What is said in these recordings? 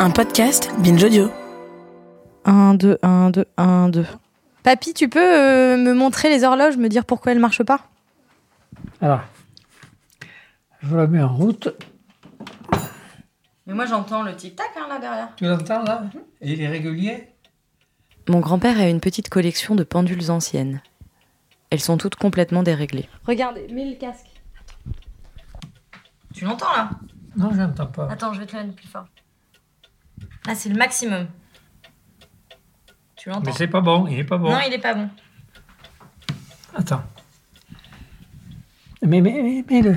Un podcast Binge Audio. 1, 2, 1, 2, 1, 2. Papy, tu peux euh, me montrer les horloges, me dire pourquoi elles marchent pas? Alors, je la mets en route. Mais moi j'entends le tic-tac hein, là derrière. Tu l'entends là? Et il est régulier? Mon grand-père a une petite collection de pendules anciennes. Elles sont toutes complètement déréglées. Regarde, mets le casque. Tu l'entends là? Non, je n'entends pas. Attends, je vais te le mettre plus fort. Là, c'est le maximum. Tu l'entends Mais c'est pas bon, il est pas bon. Non, il est pas bon. Attends. Mais, mais, mais, mais le.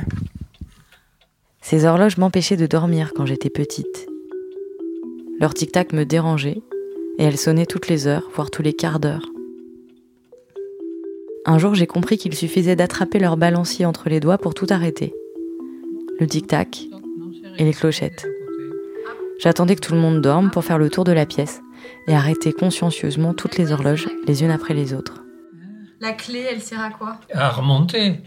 Ces horloges m'empêchaient de dormir quand j'étais petite. Leur tic-tac me dérangeait et elles sonnaient toutes les heures, voire tous les quarts d'heure. Un jour, j'ai compris qu'il suffisait d'attraper leur balancier entre les doigts pour tout arrêter. Le tic-tac et les clochettes. J'attendais que tout le monde dorme pour faire le tour de la pièce et arrêter consciencieusement toutes les horloges les unes après les autres. La clé, elle sert à quoi? À remonter.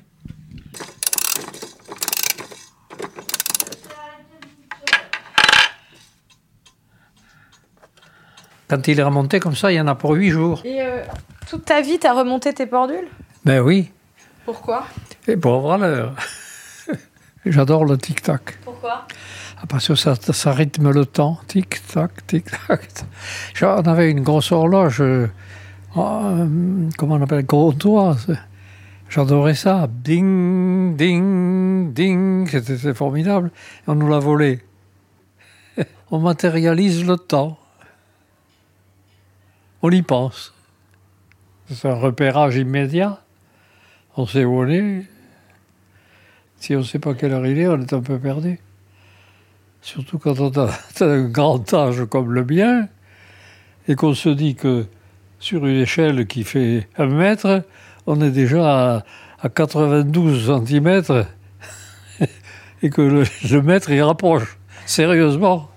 Quand il est remonté comme ça, il y en a pour huit jours. Et euh, toute ta vie, t'as remonté tes pendules? Ben oui, Pourquoi? Et pour avoir l'heure. J'adore le tic-tac. Pourquoi? Parce que ça, rythme le temps. Tic-tac, tic-tac. On avait une grosse horloge, euh, euh, comment on appelle, grondoise. J'adorais ça. Ding, ding, ding. C'était formidable. On nous l'a volé. On matérialise le temps. On y pense. C'est un repérage immédiat. On sait où on est. Si on ne sait pas quelle heure il est, on est un peu perdu. Surtout quand on a un grand âge comme le mien et qu'on se dit que sur une échelle qui fait un mètre, on est déjà à, à 92 cm et que le, le mètre il rapproche sérieusement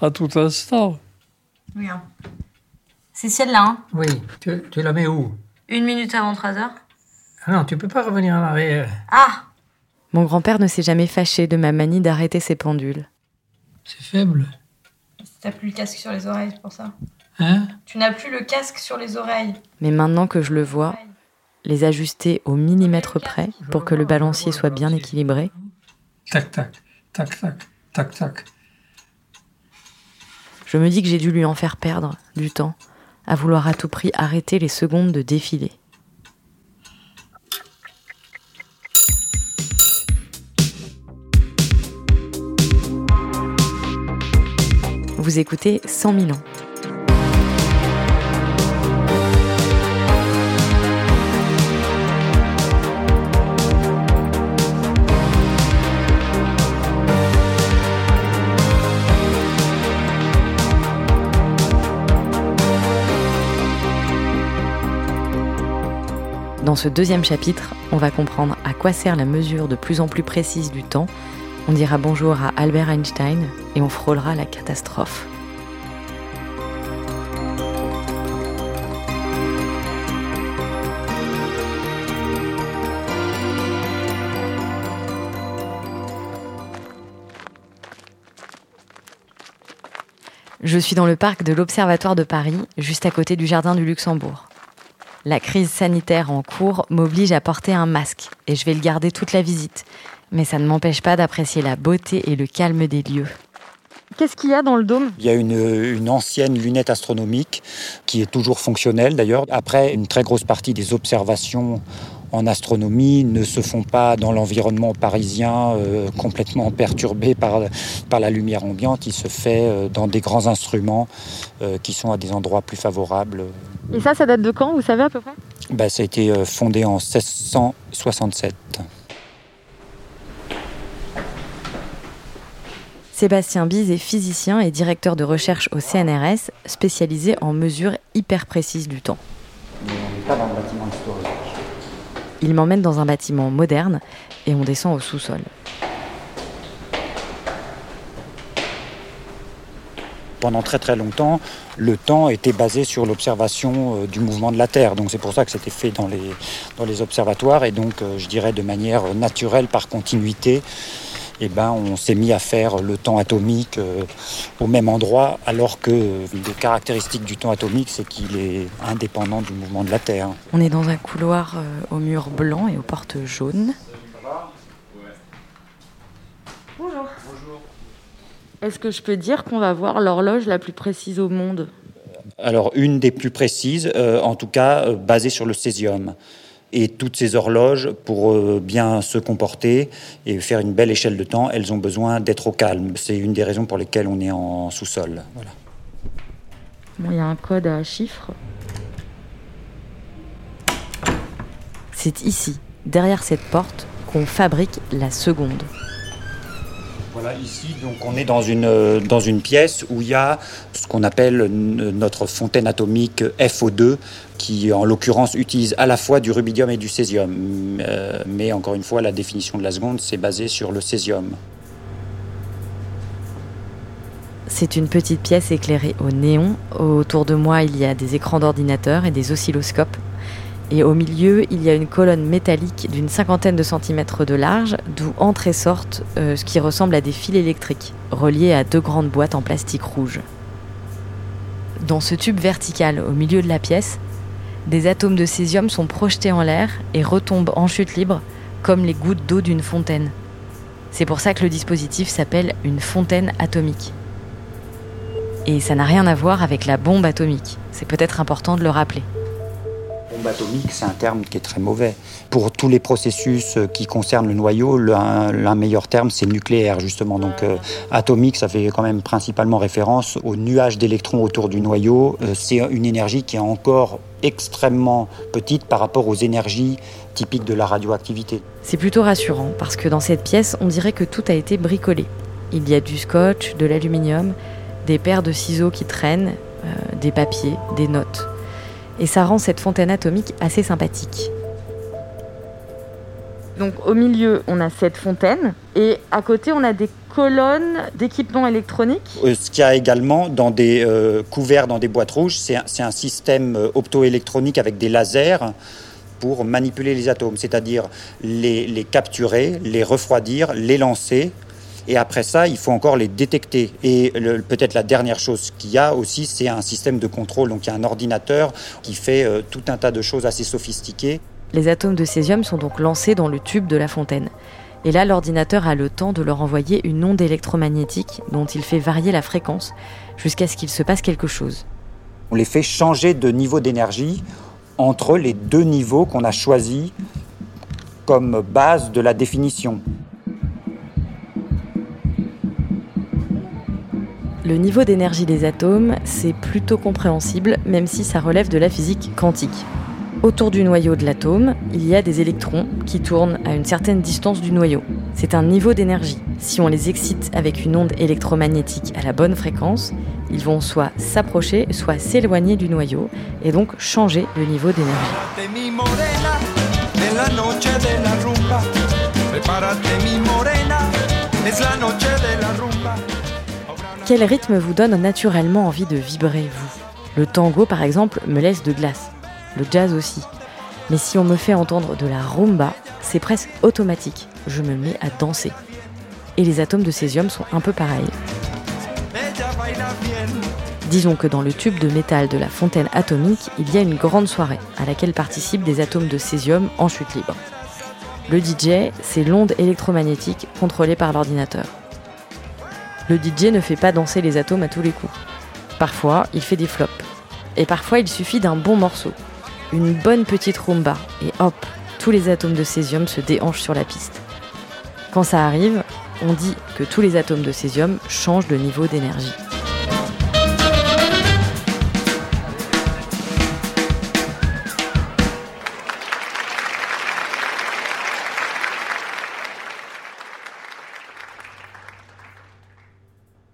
à tout instant. Regarde. C'est celle-là, hein Oui, tu, tu la mets où? Une minute avant 13h. Ah non, tu peux pas revenir en arrière. Ah Mon grand-père ne s'est jamais fâché de ma manie d'arrêter ses pendules. C'est faible. T'as plus le casque sur les oreilles, c'est pour ça. Hein? Tu n'as plus le casque sur les oreilles. Mais maintenant que je le vois, les ajuster au millimètre près pour que le balancier soit bien équilibré, Tac, tac, tac, tac, tac, tac. je me dis que j'ai dû lui en faire perdre du temps, à vouloir à tout prix arrêter les secondes de défilé. Vous écoutez 100 000 ans. Dans ce deuxième chapitre, on va comprendre à quoi sert la mesure de plus en plus précise du temps, on dira bonjour à Albert Einstein et on frôlera la catastrophe. Je suis dans le parc de l'Observatoire de Paris, juste à côté du Jardin du Luxembourg. La crise sanitaire en cours m'oblige à porter un masque et je vais le garder toute la visite. Mais ça ne m'empêche pas d'apprécier la beauté et le calme des lieux. Qu'est-ce qu'il y a dans le dôme? Il y a une, une ancienne lunette astronomique qui est toujours fonctionnelle d'ailleurs. Après, une très grosse partie des observations en astronomie ne se font pas dans l'environnement parisien euh, complètement perturbé par, par la lumière ambiante. Il se fait euh, dans des grands instruments euh, qui sont à des endroits plus favorables. Et ça, ça date de quand, vous savez à peu près? Ben, ça a été fondé en 1667. Sébastien Bise est physicien et directeur de recherche au CNRS, spécialisé en mesures hyper précises du temps. Mais on n'est pas dans le bâtiment historique. Il m'emmène dans un bâtiment moderne et on descend au sous-sol. Pendant très très longtemps, le temps était basé sur l'observation euh, du mouvement de la Terre. Donc c'est pour ça que c'était fait dans les, dans les observatoires et donc euh, je dirais de manière naturelle par continuité eh ben, on s'est mis à faire le temps atomique euh, au même endroit, alors que des caractéristiques du temps atomique, c'est qu'il est indépendant du mouvement de la Terre. On est dans un couloir euh, au mur blanc et aux portes jaunes. Bonjour. Est-ce que je peux dire qu'on va voir l'horloge la plus précise au monde? Alors, une des plus précises, euh, en tout cas euh, basée sur le césium. Et toutes ces horloges, pour euh, bien se comporter et faire une belle échelle de temps, elles ont besoin d'être au calme. C'est une des raisons pour lesquelles on est en sous-sol. Bon, il y a un code à chiffres. C'est ici, derrière cette porte, qu'on fabrique la seconde. Ici, donc on est dans une, euh, dans une pièce où il y a ce qu'on appelle n- notre fontaine atomique FO2, qui en l'occurrence utilise à la fois du rubidium et du césium. Euh, mais encore une fois, la définition de la seconde, c'est basé sur le césium. C'est une petite pièce éclairée au néon. Autour de moi, il y a des écrans d'ordinateur et des oscilloscopes. Et au milieu, il y a une colonne métallique d'une cinquantaine de centimètres de large, d'où entrent et sortent euh, ce qui ressemble à des fils électriques, reliés à deux grandes boîtes en plastique rouge. Dans ce tube vertical au milieu de la pièce, des atomes de césium sont projetés en l'air et retombent en chute libre, comme les gouttes d'eau d'une fontaine. C'est pour ça que le dispositif s'appelle une fontaine atomique. Et ça n'a rien à voir avec la bombe atomique. C'est peut-être important de le rappeler. Bombe atomique, c'est un terme qui est très mauvais. Pour tous les processus euh, qui concernent le noyau, l'un meilleur terme, c'est nucléaire, justement. Donc, euh, atomique, ça fait quand même principalement référence au nuage d'électrons autour du noyau. Euh, c'est une énergie qui est encore extrêmement petite par rapport aux énergies typiques de la radioactivité. C'est plutôt rassurant parce que dans cette pièce, on dirait que tout a été bricolé. Il y a du scotch, de l'aluminium, des paires de ciseaux qui traînent, des papiers, des notes. Et ça rend cette fontaine atomique assez sympathique. Donc au milieu, on a cette fontaine et à côté, on a des colonnes d'équipements électroniques. Euh, Ce qu'il y a également dans des euh, couverts, dans des boîtes rouges, c'est un, un système euh, optoélectronique avec des lasers pour manipuler les atomes, c'est-à-dire les, les capturer, les refroidir, les lancer. Et après ça, il faut encore les détecter. Et peut-être la dernière chose qu'il y a aussi, c'est un système de contrôle. Donc il y a un ordinateur qui fait euh, tout un tas de choses assez sophistiquées. Les atomes de césium sont donc lancés dans le tube de la fontaine. Et là, l'ordinateur a le temps de leur envoyer une onde électromagnétique dont il fait varier la fréquence jusqu'à ce qu'il se passe quelque chose. On les fait changer de niveau d'énergie entre les deux niveaux qu'on a choisis comme base de la définition. Le niveau d'énergie des atomes, c'est plutôt compréhensible, même si ça relève de la physique quantique. Autour du noyau de l'atome, il y a des électrons qui tournent à une certaine distance du noyau. C'est un niveau d'énergie. Si on les excite avec une onde électromagnétique à la bonne fréquence, ils vont soit s'approcher, soit s'éloigner du noyau, et donc changer de niveau d'énergie. Quel rythme vous donne naturellement envie de vibrer, vous? Le tango, par exemple, me laisse de glace. Le jazz aussi. Mais si on me fait entendre de la rumba, c'est presque automatique. Je me mets à danser. Et les atomes de césium sont un peu pareils. Disons que dans le tube de métal de la fontaine atomique, il y a une grande soirée à laquelle participent des atomes de césium en chute libre. Le DJ, c'est l'onde électromagnétique contrôlée par l'ordinateur. Le DJ ne fait pas danser les atomes à tous les coups. Parfois, il fait des flops. Et parfois, il suffit d'un bon morceau. Une bonne petite rumba. Et hop, tous les atomes de césium se déhanchent sur la piste. Quand ça arrive, on dit que tous les atomes de césium changent de niveau d'énergie.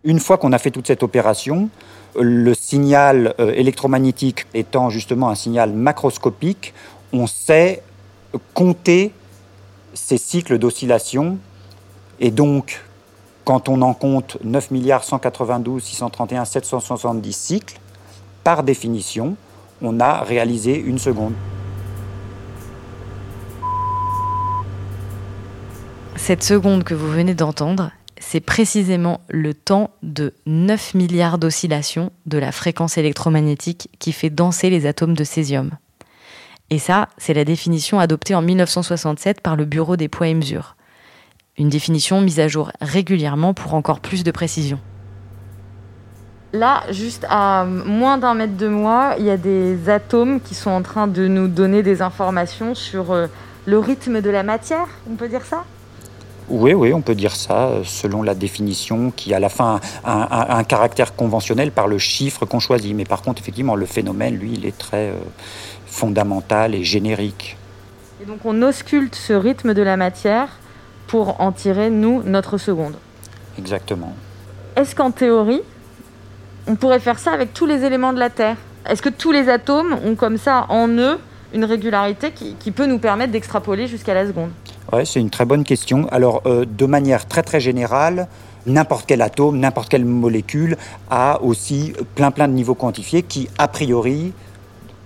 Une fois qu'on a fait toute cette opération, le signal euh, électromagnétique étant justement un signal macroscopique, on sait compter ces cycles d'oscillation. Et donc, quand on en compte 9 192 631 770 cycles, par définition, on a réalisé une seconde. Cette seconde que vous venez d'entendre, c'est précisément le temps de 9 milliards d'oscillations de la fréquence électromagnétique qui fait danser les atomes de césium. Et ça, c'est la définition adoptée en 1967 par le Bureau des poids et mesures. Une définition mise à jour régulièrement pour encore plus de précision. Là, juste à moins d'un mètre de moi, il y a des atomes qui sont en train de nous donner des informations sur euh, le rythme de la matière, on peut dire ça? Oui, oui, on peut dire ça, euh, selon la définition qui, à la fin, a un, caractère conventionnel par le chiffre qu'on choisit. Mais par contre, effectivement, le phénomène, lui, il est très euh, fondamental et générique. Et donc, on ausculte ce rythme de la matière pour en tirer, nous, notre seconde. Exactement. Est-ce qu'en théorie, on pourrait faire ça avec tous les éléments de la Terre? Est-ce que tous les atomes ont comme ça en eux une régularité qui peut nous permettre d'extrapoler jusqu'à la seconde Ouais, c'est une très bonne question. Alors, euh, de manière très très générale, n'importe quel atome, n'importe quelle molécule a aussi plein plein de niveaux quantifiés qui, a priori,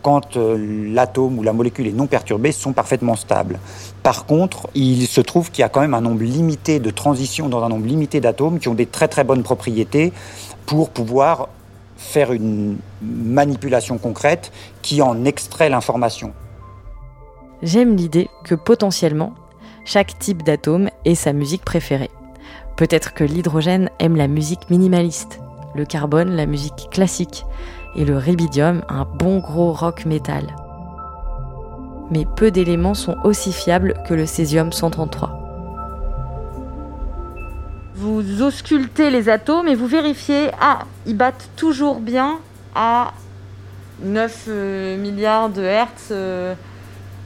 quand euh, l'atome ou la molécule est non perturbée, sont parfaitement stables. Par contre, il se trouve qu'il y a quand même un nombre limité de transitions dans un nombre limité d'atomes qui ont des très très bonnes propriétés pour pouvoir faire une manipulation concrète qui en extrait l'information. J'aime l'idée que potentiellement, chaque type d'atome ait sa musique préférée. Peut-être que l'hydrogène aime la musique minimaliste, le carbone la musique classique, et le ribidium un bon gros rock métal. Mais peu d'éléments sont aussi fiables que le césium 133. Vous auscultez les atomes et vous vérifiez, ah, ils battent toujours bien à 9 euh, milliards de hertz. Euh.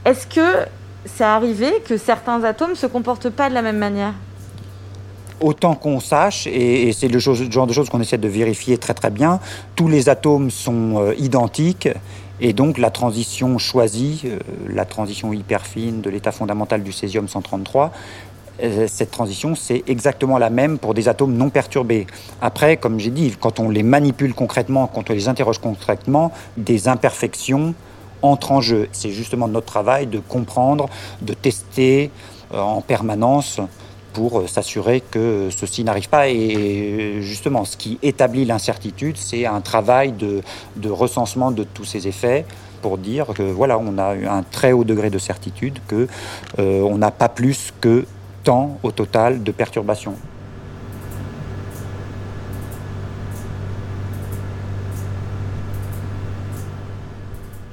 Est-ce que c'est arrivé que certains atomes ne se comportent pas de la même manière? Autant qu'on sache, et, c'est le, genre de choses qu'on essaie de vérifier très très bien, tous les atomes sont euh, identiques et donc la transition choisie, la transition hyper fine de l'état fondamental du césium 133, euh, cette transition, c'est exactement la même pour des atomes non perturbés. Après, comme j'ai dit, quand on les manipule concrètement, quand on les interroge concrètement, des imperfections entre en jeu. C'est justement notre travail de comprendre, de tester euh, en permanence pour euh, s'assurer que ceci n'arrive pas. Et justement, ce qui établit l'incertitude, c'est un travail de, recensement de tous ces effets pour dire que voilà, on a un très haut degré de certitude que euh, on n'a pas plus que au total de perturbations.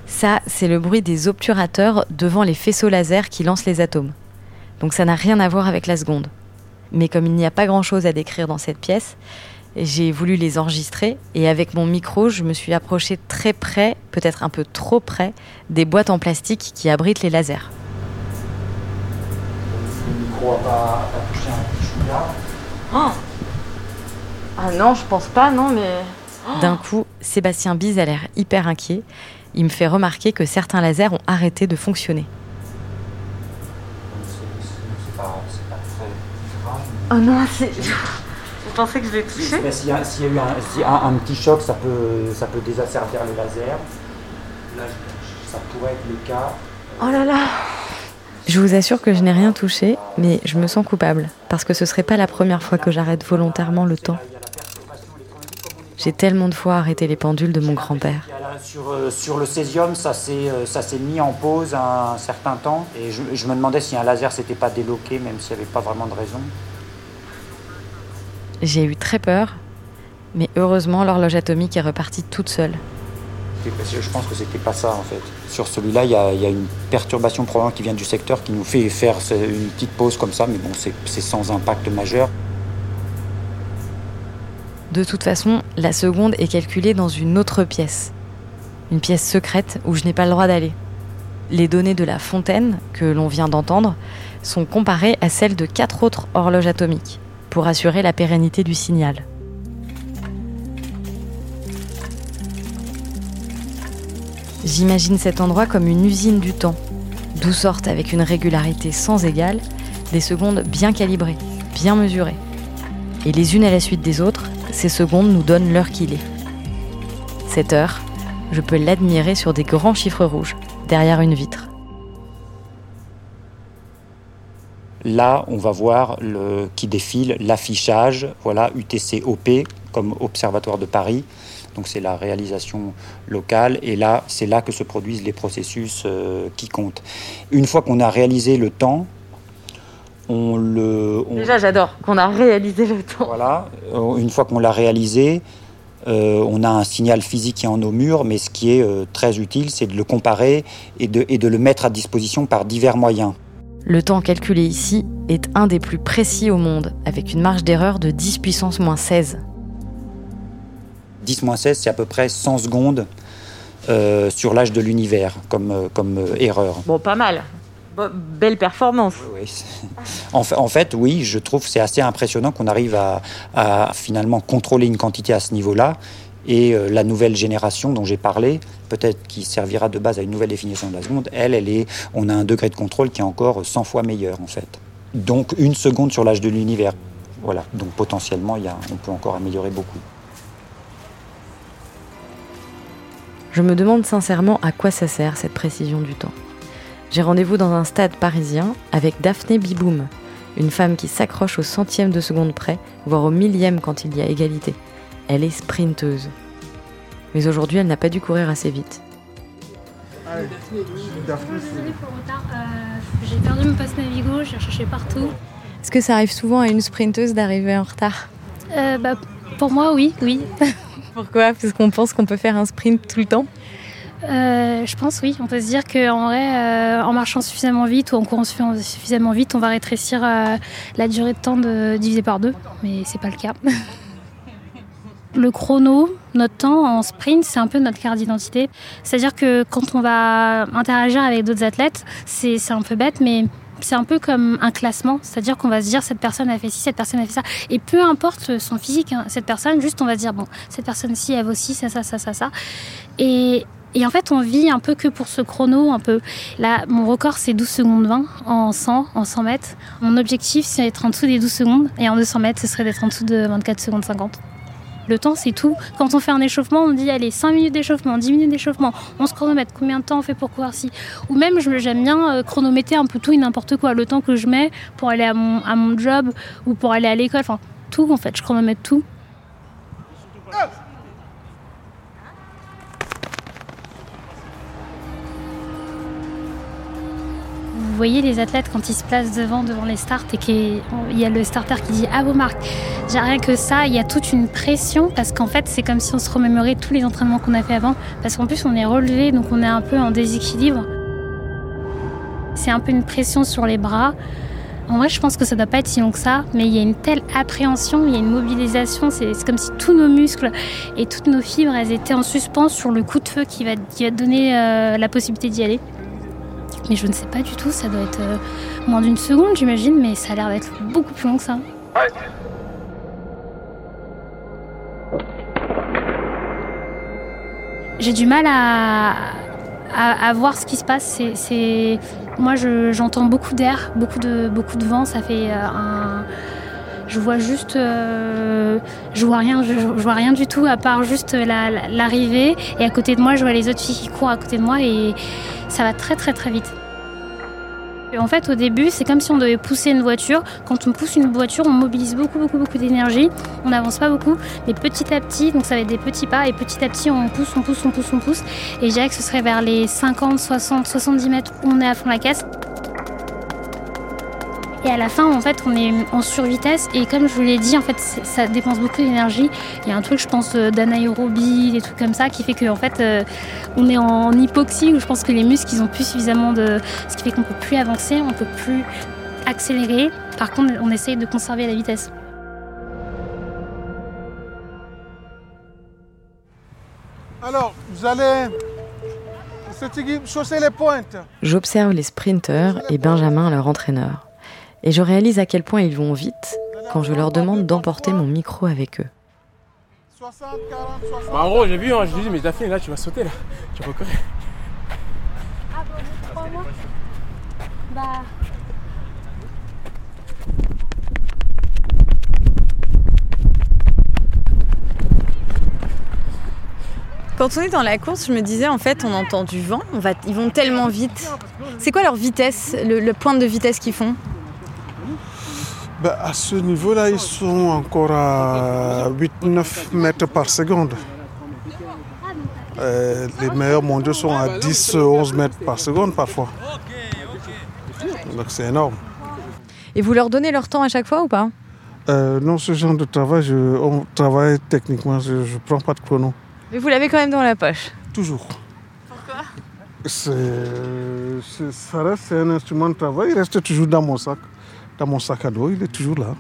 Ça, c'est le bruit des obturateurs devant les faisceaux laser qui lancent les atomes. Donc ça n'a rien à voir avec la seconde. Mais comme il n'y a pas grand-chose à décrire dans cette pièce, j'ai voulu les enregistrer et avec mon micro, je me suis approché très près, peut-être un peu trop près, des boîtes en plastique qui abritent les lasers. Le micro pas, touché un oh ah non, je pense pas, non, mais. D'un coup, Sébastien Bise a l'air hyper inquiet il me fait remarquer que certains lasers ont arrêté de fonctionner. Oh non, c'est. Vous pensez que je vais toucher S'il y, a, eu un, petit choc, ça peut, ça peut désasservir les lasers. Là, ça pourrait être le cas. Oh là là Je vous assure que je n'ai rien touché, mais je me sens coupable, parce que ce serait pas la première fois que j'arrête volontairement le temps. J'ai tellement de fois arrêté les pendules de mon grand-père. Sur, euh, sur, le césium, euh, ça s'est mis en pause un certain temps. Et je, me demandais si un laser s'était pas déloqué, même s'il n'y avait pas vraiment de raison. J'ai eu très peur, mais heureusement, l'horloge atomique est repartie toute seule. Je pense que c'était pas ça en fait. Sur celui-là, il y, a une perturbation probablement qui vient du secteur qui nous fait faire une petite pause comme ça, mais bon, c'est sans impact majeur. De toute façon, la seconde est calculée dans une autre pièce. Une pièce secrète où je n'ai pas le droit d'aller. Les données de la fontaine, que l'on vient d'entendre, sont comparées à celles de quatre autres horloges atomiques, pour assurer la pérennité du signal. J'imagine cet endroit comme une usine du temps, d'où sortent avec une régularité sans égale des secondes bien calibrées, bien mesurées. Et les unes à la suite des autres, ces secondes nous donnent l'heure qu'il est. Cette heure, je peux l'admirer sur des grands chiffres rouges, derrière une vitre. Là, on va voir qui défile l'affichage, voilà, UTC-OP, comme Observatoire de Paris. Donc c'est la réalisation locale et là c'est là que se produisent les processus euh, qui comptent. Une fois qu'on a réalisé le temps, on le. on- Déjà, j'adore qu'on a réalisé le temps. voilà, euh, une fois qu'on l'a réalisé, euh, on a un signal physique qui est en nos murs, mais ce qui est euh, très utile, c'est de le comparer et de, et de le mettre à disposition par divers moyens. Le temps calculé ici est un des plus précis au monde, avec une marge d'erreur de 10 puissance moins 16. 10-16, c'est à peu près 100 secondes euh, sur l'âge de l'univers comme, euh, comme euh, erreur. Bon, pas mal. belle performance. Oui, en, fait, en fait, oui, je trouve c'est assez impressionnant qu'on arrive à, à finalement contrôler une quantité à ce niveau-là. Et euh, la nouvelle génération dont j'ai parlé, peut-être qui servira de base à une nouvelle définition de la seconde, elle, elle est, on a un degré de contrôle qui est encore 100 fois meilleur en fait. Donc une seconde sur l'âge de l'univers. Voilà. Donc potentiellement, il y a, on peut encore améliorer beaucoup. Je me demande sincèrement à quoi ça sert cette précision du temps. J'ai rendez-vous dans un stade parisien avec Daphné Biboum, une femme qui s'accroche au centième de seconde près, voire au millième quand il y a égalité. Elle est sprinteuse. Mais aujourd'hui, elle n'a pas dû courir assez vite. Désolée pour le retard. Euh, j'ai perdu mon passe Navigo, j'ai cherché partout. Est-ce que ça arrive souvent à une sprinteuse d'arriver en retard? Euh, bah, pour moi, oui, oui. Pourquoi? Parce qu'on pense qu'on peut faire un sprint tout le temps? Euh, je pense, oui. On peut se dire qu'en euh, en marchant suffisamment vite ou en courant suffi- suffisamment vite, on va rétrécir euh, la durée de temps de, divisé par deux. Mais c'est pas le cas. Le chrono, notre temps en sprint, c'est un peu notre carte d'identité. C'est-à-dire que quand on va interagir avec d'autres athlètes, c'est un peu bête, mais c'est un peu comme un classement. C'est-à-dire qu'on va se dire cette personne a fait ci, cette personne a fait ça. Et peu importe son physique, hein, cette personne, juste on va se dire bon, cette personne-ci, elle vaut ci, ça, ça, ça, ça, ça. Et, et en fait, on vit un peu que pour ce chrono, un peu. Là, mon record, c'est 12 secondes 20 en 100, en 100 mètres. Mon objectif, c'est d'être en dessous des 12 secondes. Et en 200 mètres, ce serait d'être en dessous de 24 secondes 50. Le temps, c'est tout. Quand on fait un échauffement, on dit allez, 5 minutes d'échauffement, 10 minutes d'échauffement, on se chronomètre, combien de temps on fait pour courir ci Ou même, j'aime bien euh, chronométrer un peu tout et n'importe quoi. Le temps que je mets pour aller à mon, à mon job ou pour aller à l'école, enfin, tout en fait, je chronomètre tout. Vous voyez les athlètes quand ils se placent devant, devant les starts et qu'il y a le starter qui dit à vos marques. J'ai rien que ça, il y a toute une pression parce qu'en fait c'est comme si on se remémorait tous les entraînements qu'on a fait avant parce qu'en plus on est relevé donc on est un peu en déséquilibre. C'est un peu une pression sur les bras. En vrai je pense que ça doit pas être si long que ça mais il y a une telle appréhension, il y a une mobilisation, c'est comme si tous nos muscles et toutes nos fibres elles étaient en suspens sur le coup de feu qui va, donner euh, la possibilité d'y aller. Mais je ne sais pas du tout, ça doit être euh, moins d'une seconde, j'imagine, mais ça a l'air d'être beaucoup plus long que ça. J'ai du mal à, à, voir ce qui se passe. C'est, Moi, je- j'entends beaucoup d'air, beaucoup de, beaucoup de vent. Ça fait euh, un. Je vois juste. euh, Je vois rien, je, vois rien du tout à part juste la- la- l'arrivée. Et à côté de moi, je vois les autres filles qui courent à côté de moi et ça va très très très vite. En fait, au début, c'est comme si on devait pousser une voiture. Quand on pousse une voiture, on mobilise beaucoup, beaucoup, beaucoup d'énergie. On n'avance pas beaucoup, mais petit à petit, donc ça va être des petits pas, et petit à petit, on pousse, on pousse, on pousse, on pousse. Et je dirais que ce serait vers les 50, 60, 70 mètres où on est à fond la caisse. Et à la fin, en fait, on est en survitesse. Et comme je vous l'ai dit, en fait, ça dépense beaucoup d'énergie. Il y a un truc, je pense, euh, d'anaérobie, des trucs comme ça, qui fait qu'en fait, euh, on est en hypoxie, où je pense que les muscles, ils ont plus suffisamment de... Ce qui fait qu'on peut plus avancer, on peut plus accélérer. Par contre, on essaye de conserver la vitesse. Alors, vous allez cette équipe chausser les pointes. J'observe les sprinteurs et Benjamin, leur entraîneur. Et je réalise à quel point ils vont vite quand je leur demande d'emporter mon micro avec eux. 60, 40, 60. Bah, en gros, j'ai vu, hein, je lui dis, mais Daphné, là, tu vas sauter, là. Tu vas courir. Bah... Quand on est dans la course, je me disais en fait, on entend du vent, on va, ils vont tellement vite. C'est quoi leur vitesse, le, le point de vitesse qu'ils font? Ben, à ce niveau-là, ils sont encore à 8-9 mètres par seconde. Euh, les meilleurs mondiaux sont à 10-11 mètres par seconde parfois. Donc c'est énorme. Et vous leur donnez leur temps à chaque fois ou pas? Euh, non, ce genre de travail, je, on travaille techniquement, je ne prends pas de chrono. Mais vous l'avez quand même dans la poche. Toujours. Pourquoi? Ça reste c'est un instrument de travail, il reste toujours dans mon sac. Dans mon sac à dos, il est toujours là.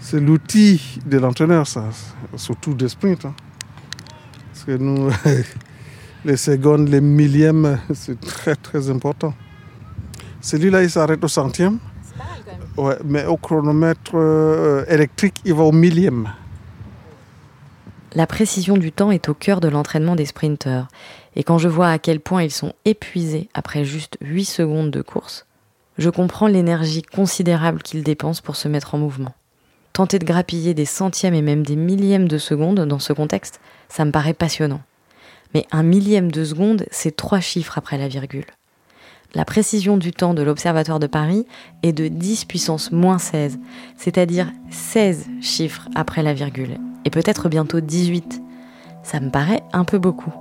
C'est l'outil de l'entraîneur, ça, surtout des sprints. hein. Parce que nous, les secondes, les millièmes, c'est très très important. Celui-là, il s'arrête au centième. Ouais, mais au chronomètre euh, électrique, il va au millième. La précision du temps est au cœur de l'entraînement des sprinteurs. Et quand je vois à quel point ils sont épuisés après juste 8 secondes de course, je comprends l'énergie considérable qu'ils dépensent pour se mettre en mouvement. Tenter de grappiller des centièmes et même des millièmes de seconde dans ce contexte, ça me paraît passionnant. Mais un millième de seconde, c'est trois chiffres après la virgule. La précision du temps de l'Observatoire de Paris est de 10 puissance moins 16, c'est-à-dire 16 chiffres après la virgule, et peut-être bientôt 18. Ça me paraît un peu beaucoup.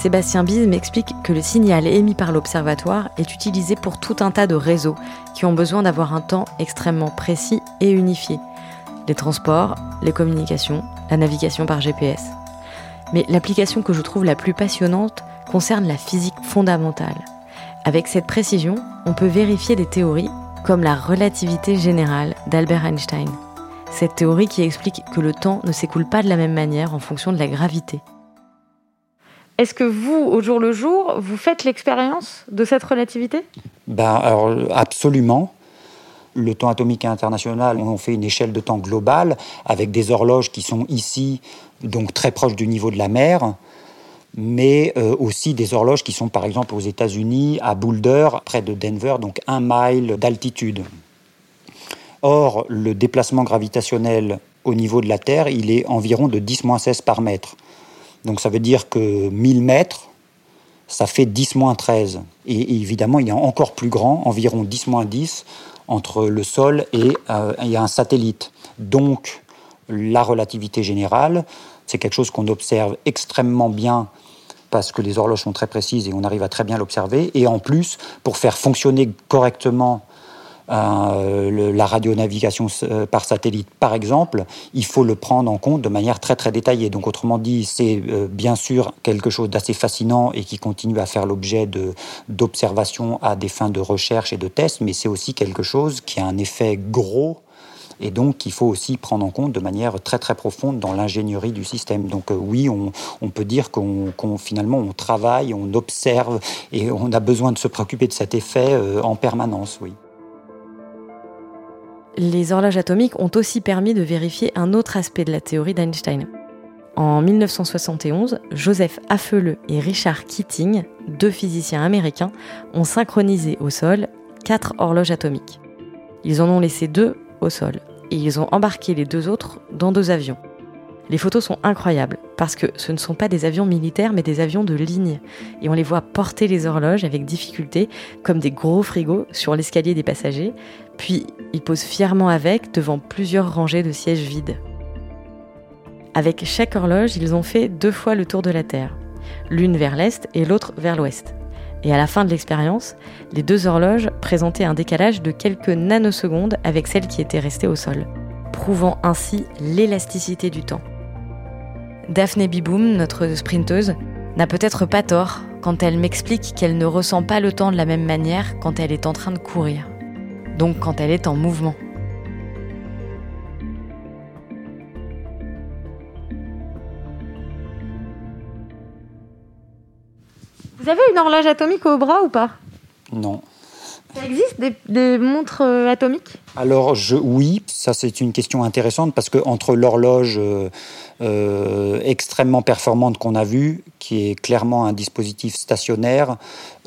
Sébastien Bise m'explique que le signal émis par l'Observatoire est utilisé pour tout un tas de réseaux qui ont besoin d'avoir un temps extrêmement précis et unifié. Les transports, les communications, la navigation par GPS. Mais l'application que je trouve la plus passionnante concerne la physique fondamentale. Avec cette précision, on peut vérifier des théories comme la relativité générale d'Albert Einstein. Cette théorie qui explique que le temps ne s'écoule pas de la même manière en fonction de la gravité. Est-ce que vous, au jour le jour, vous faites l'expérience de cette relativité? Ben, absolument. Le temps atomique international, on fait une échelle de temps globale avec des horloges qui sont ici, donc très proches du niveau de la mer, mais euh, aussi des horloges qui sont par exemple aux États-Unis, à Boulder, près de Denver, donc un mile d'altitude. Or, le déplacement gravitationnel au niveau de la Terre, il est environ de 10-16 par mètre. Donc ça veut dire que 1000 mètres, ça fait 10-13. Et évidemment, il y a encore plus grand, environ 10-10, entre le sol et, euh, et un satellite. Donc, la relativité générale, c'est quelque chose qu'on observe extrêmement bien parce que les horloges sont très précises et on arrive à très bien l'observer. Et en plus, pour faire fonctionner correctement euh, le- la radionavigation euh, par satellite, par exemple, il faut le prendre en compte de manière très très détaillée. Donc, autrement dit, c'est euh, bien sûr quelque chose d'assez fascinant et qui continue à faire l'objet d'observations à des fins de recherche et de tests, mais c'est aussi quelque chose qui a un effet gros et donc qu'il faut aussi prendre en compte de manière très très profonde dans l'ingénierie du système. Donc euh, oui, on, on peut dire qu'on qu'on- finalement on travaille, on observe et on a besoin de se préoccuper de cet effet euh, en permanence, oui. Les horloges atomiques ont aussi permis de vérifier un autre aspect de la théorie d'Einstein. En 1971, Joseph Affeleux et Richard Keating, deux physiciens américains, ont synchronisé au sol quatre horloges atomiques. Ils en ont laissé deux au sol et ils ont embarqué les deux autres dans deux avions. Les photos sont incroyables parce que ce ne sont pas des avions militaires mais des avions de ligne et on les voit porter les horloges avec difficulté comme des gros frigos sur l'escalier des passagers puis ils posent fièrement avec devant plusieurs rangées de sièges vides. Avec chaque horloge, ils ont fait deux fois le tour de la Terre, l'une vers l'est et l'autre vers l'ouest. Et à la fin de l'expérience, les deux horloges présentaient un décalage de quelques nanosecondes avec celle qui était restée au sol, prouvant ainsi l'élasticité du temps. Daphné Biboum, notre sprinteuse, n'a peut-être pas tort quand elle m'explique qu'elle ne ressent pas le temps de la même manière quand elle est en train de courir, donc quand elle est en mouvement. Vous avez une horloge atomique au bras ou pas? Non. Ça existe des, des montres euh, atomiques? Alors je, oui, ça c'est une question intéressante parce que entre l'horloge euh, euh, extrêmement performante qu'on a vue, qui est clairement un dispositif stationnaire,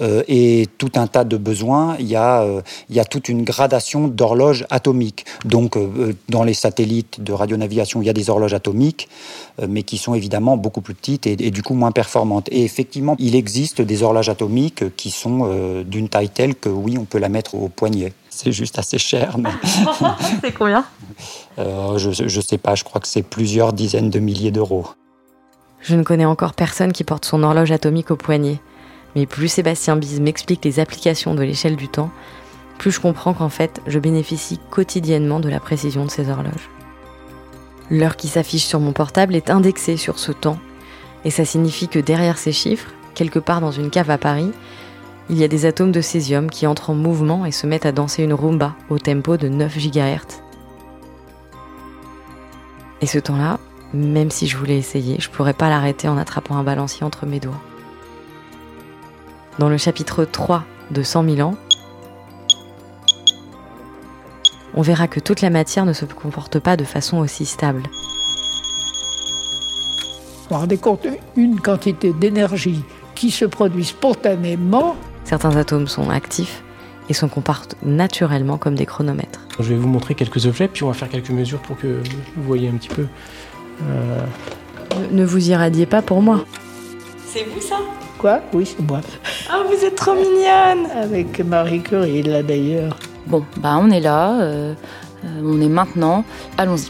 euh, et tout un tas de besoins, il y a, euh, il y a toute une gradation d'horloges atomiques. Donc euh, dans les satellites de radionavigation, il y a des horloges atomiques, mais qui sont évidemment beaucoup plus petites et, et du coup moins performantes. Et effectivement, il existe des horloges atomiques qui sont d'une taille telle que oui, on peut la mettre au poignet. C'est juste assez cher, mais C'est combien? Euh, je ne sais pas, je crois que c'est plusieurs dizaines de milliers d'euros. Je ne connais encore personne qui porte son horloge atomique au poignet. Mais plus Sébastien Bise m'explique les applications de l'échelle du temps, plus je comprends qu'en fait, je bénéficie quotidiennement de la précision de ces horloges. L'heure qui s'affiche sur mon portable est indexée sur ce temps, et ça signifie que derrière ces chiffres, quelque part dans une cave à Paris, il y a des atomes de césium qui entrent en mouvement et se mettent à danser une rumba au tempo de 9 GHz. Et ce temps-là, même si je voulais essayer, je pourrais pas l'arrêter en attrapant un balancier entre mes doigts. Dans le chapitre 3 de 100 000 ans, on verra que toute la matière ne se comporte pas de façon aussi stable. Vous vous rendez une quantité d'énergie qui se produit spontanément, Certains atomes sont actifs et se comportent naturellement comme des chronomètres. Je vais vous montrer quelques objets, puis on va faire quelques mesures pour que vous voyez un petit peu. Euh, Ne- Ne vous irradiez pas pour moi. C'est vous ça? Quoi? Oui, c'est moi. Ah, vous êtes trop mignonne Avec Marie Curie, là d'ailleurs. Bon, bah on est là, euh, euh, on est maintenant, allons-y.